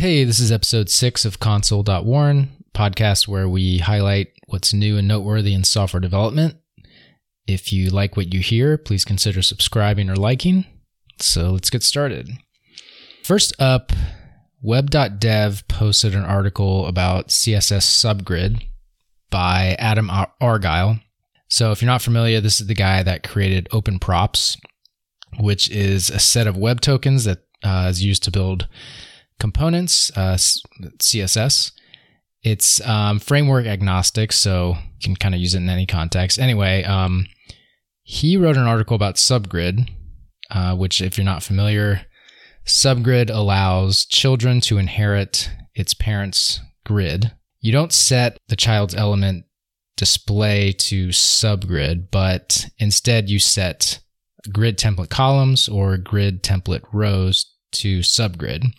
Hey, this is episode six of Console.Warn, podcast where we highlight what's new and noteworthy in software development. If you like what you hear, please consider subscribing or liking. So let's get started. First up, web.dev posted an article about CSS subgrid by Adam Argyle. So if you're not familiar, this is the guy that created Open Props, which is a set of web tokens that uh, is used to build components, uh, CSS. It's um, framework agnostic, so you can kind of use it in any context. Anyway, um, he wrote an article about Subgrid, uh, which, if you're not familiar, Subgrid allows children to inherit its parents' grid. You don't set the child's element display to subgrid, but instead you set grid template columns or grid template rows to subgrid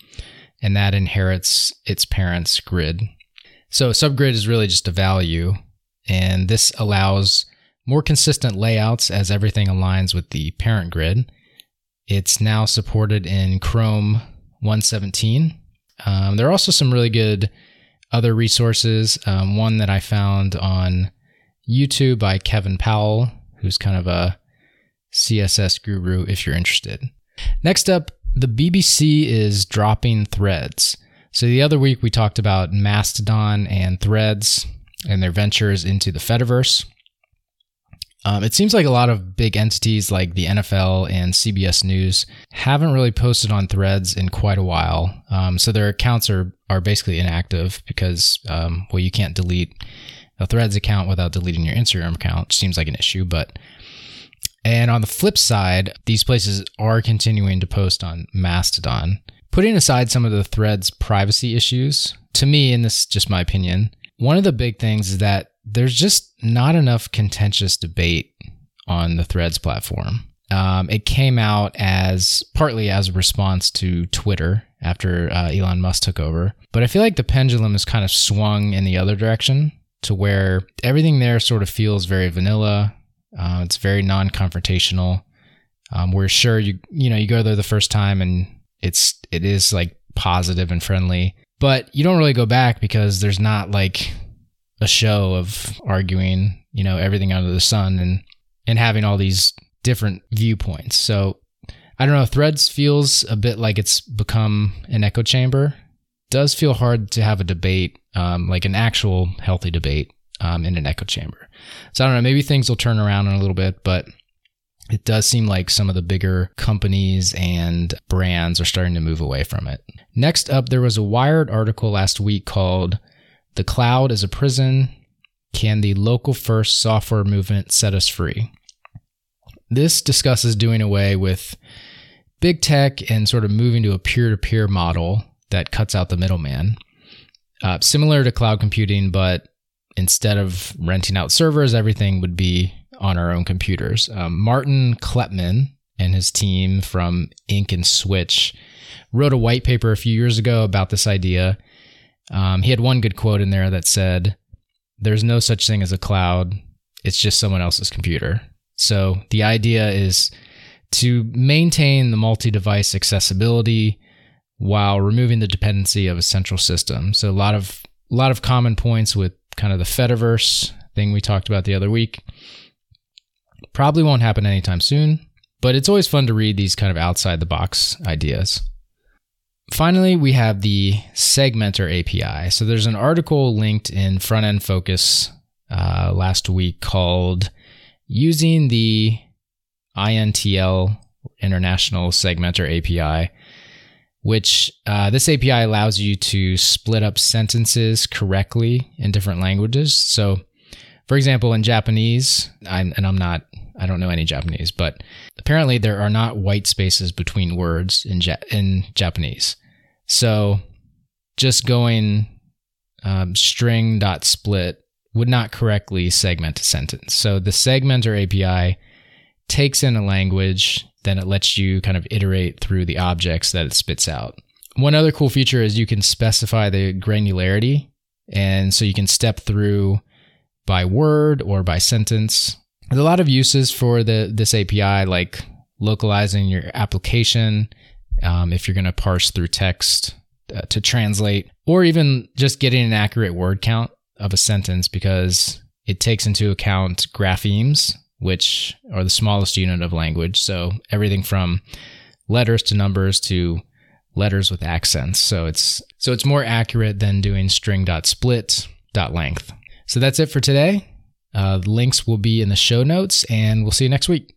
and that inherits its parent's grid. So subgrid is really just a value, and this allows more consistent layouts as everything aligns with the parent grid. It's now supported in Chrome 117. Um, there are also some really good other resources. Um, one that I found on YouTube by Kevin Powell, who's kind of a CSS guru if you're interested. Next up, the BBC is dropping threads. So the other week we talked about Mastodon and threads and their ventures into the Fediverse. Um, it seems like a lot of big entities like the NFL and CBS News haven't really posted on threads in quite a while. Um, so their accounts are, are basically inactive because, um, well, you can't delete a threads account without deleting your Instagram account, which seems like an issue, but and on the flip side, these places are continuing to post on Mastodon. Putting aside some of the thread's privacy issues, to me, and this is just my opinion, one of the big things is that there's just not enough contentious debate on the threads platform. Um, it came out as partly as a response to Twitter after uh, Elon Musk took over. But I feel like the pendulum has kind of swung in the other direction to where everything there sort of feels very vanilla. Uh, it's very non-confrontational. Um, we're sure you you know you go there the first time and it's it is like positive and friendly, but you don't really go back because there's not like a show of arguing you know everything under the sun and and having all these different viewpoints. So I don't know. Threads feels a bit like it's become an echo chamber. Does feel hard to have a debate, um, like an actual healthy debate um, in an echo chamber. So I don't know, maybe things will turn around in a little bit, but it does seem like some of the bigger companies and brands are starting to move away from it. Next up, there was a Wired article last week called The Cloud is a Prison. Can the local first software movement set us free? This discusses doing away with big tech and sort of moving to a peer to peer model that cuts out the middleman. Uh, similar to cloud computing, but instead of renting out servers, everything would be on our own computers. Um, Martin Kleppmann and his team from Ink and Switch wrote a white paper a few years ago about this idea. Um, he had one good quote in there that said, There's no such thing as a cloud, it's just someone else's computer. So the idea is to maintain the multi device accessibility while removing the dependency of a central system. So a lot of a lot of common points with kind of the Fediverse thing we talked about the other week. Probably won't happen anytime soon, but it's always fun to read these kind of outside the box ideas. Finally, we have the Segmenter API. So there's an article linked in Front End Focus uh, last week called Using the INTL International Segmenter API which uh, this API allows you to split up sentences correctly in different languages. So, for example, in Japanese, I'm, and I'm not, I don't know any Japanese, but apparently there are not white spaces between words in, ja- in Japanese. So, just going um, string.split would not correctly segment a sentence. So, the segmenter API takes in a language then it lets you kind of iterate through the objects that it spits out. One other cool feature is you can specify the granularity. And so you can step through by word or by sentence. There's a lot of uses for the this API, like localizing your application. Um, if you're going to parse through text, uh, to translate, or even just getting an accurate word count of a sentence because it takes into account graphemes, which are the smallest unit of language. So everything from letters to numbers to letters with accents. So it's so it's more accurate than doing string.split.length. So that's it for today. Uh, links will be in the show notes, and we'll see you next week.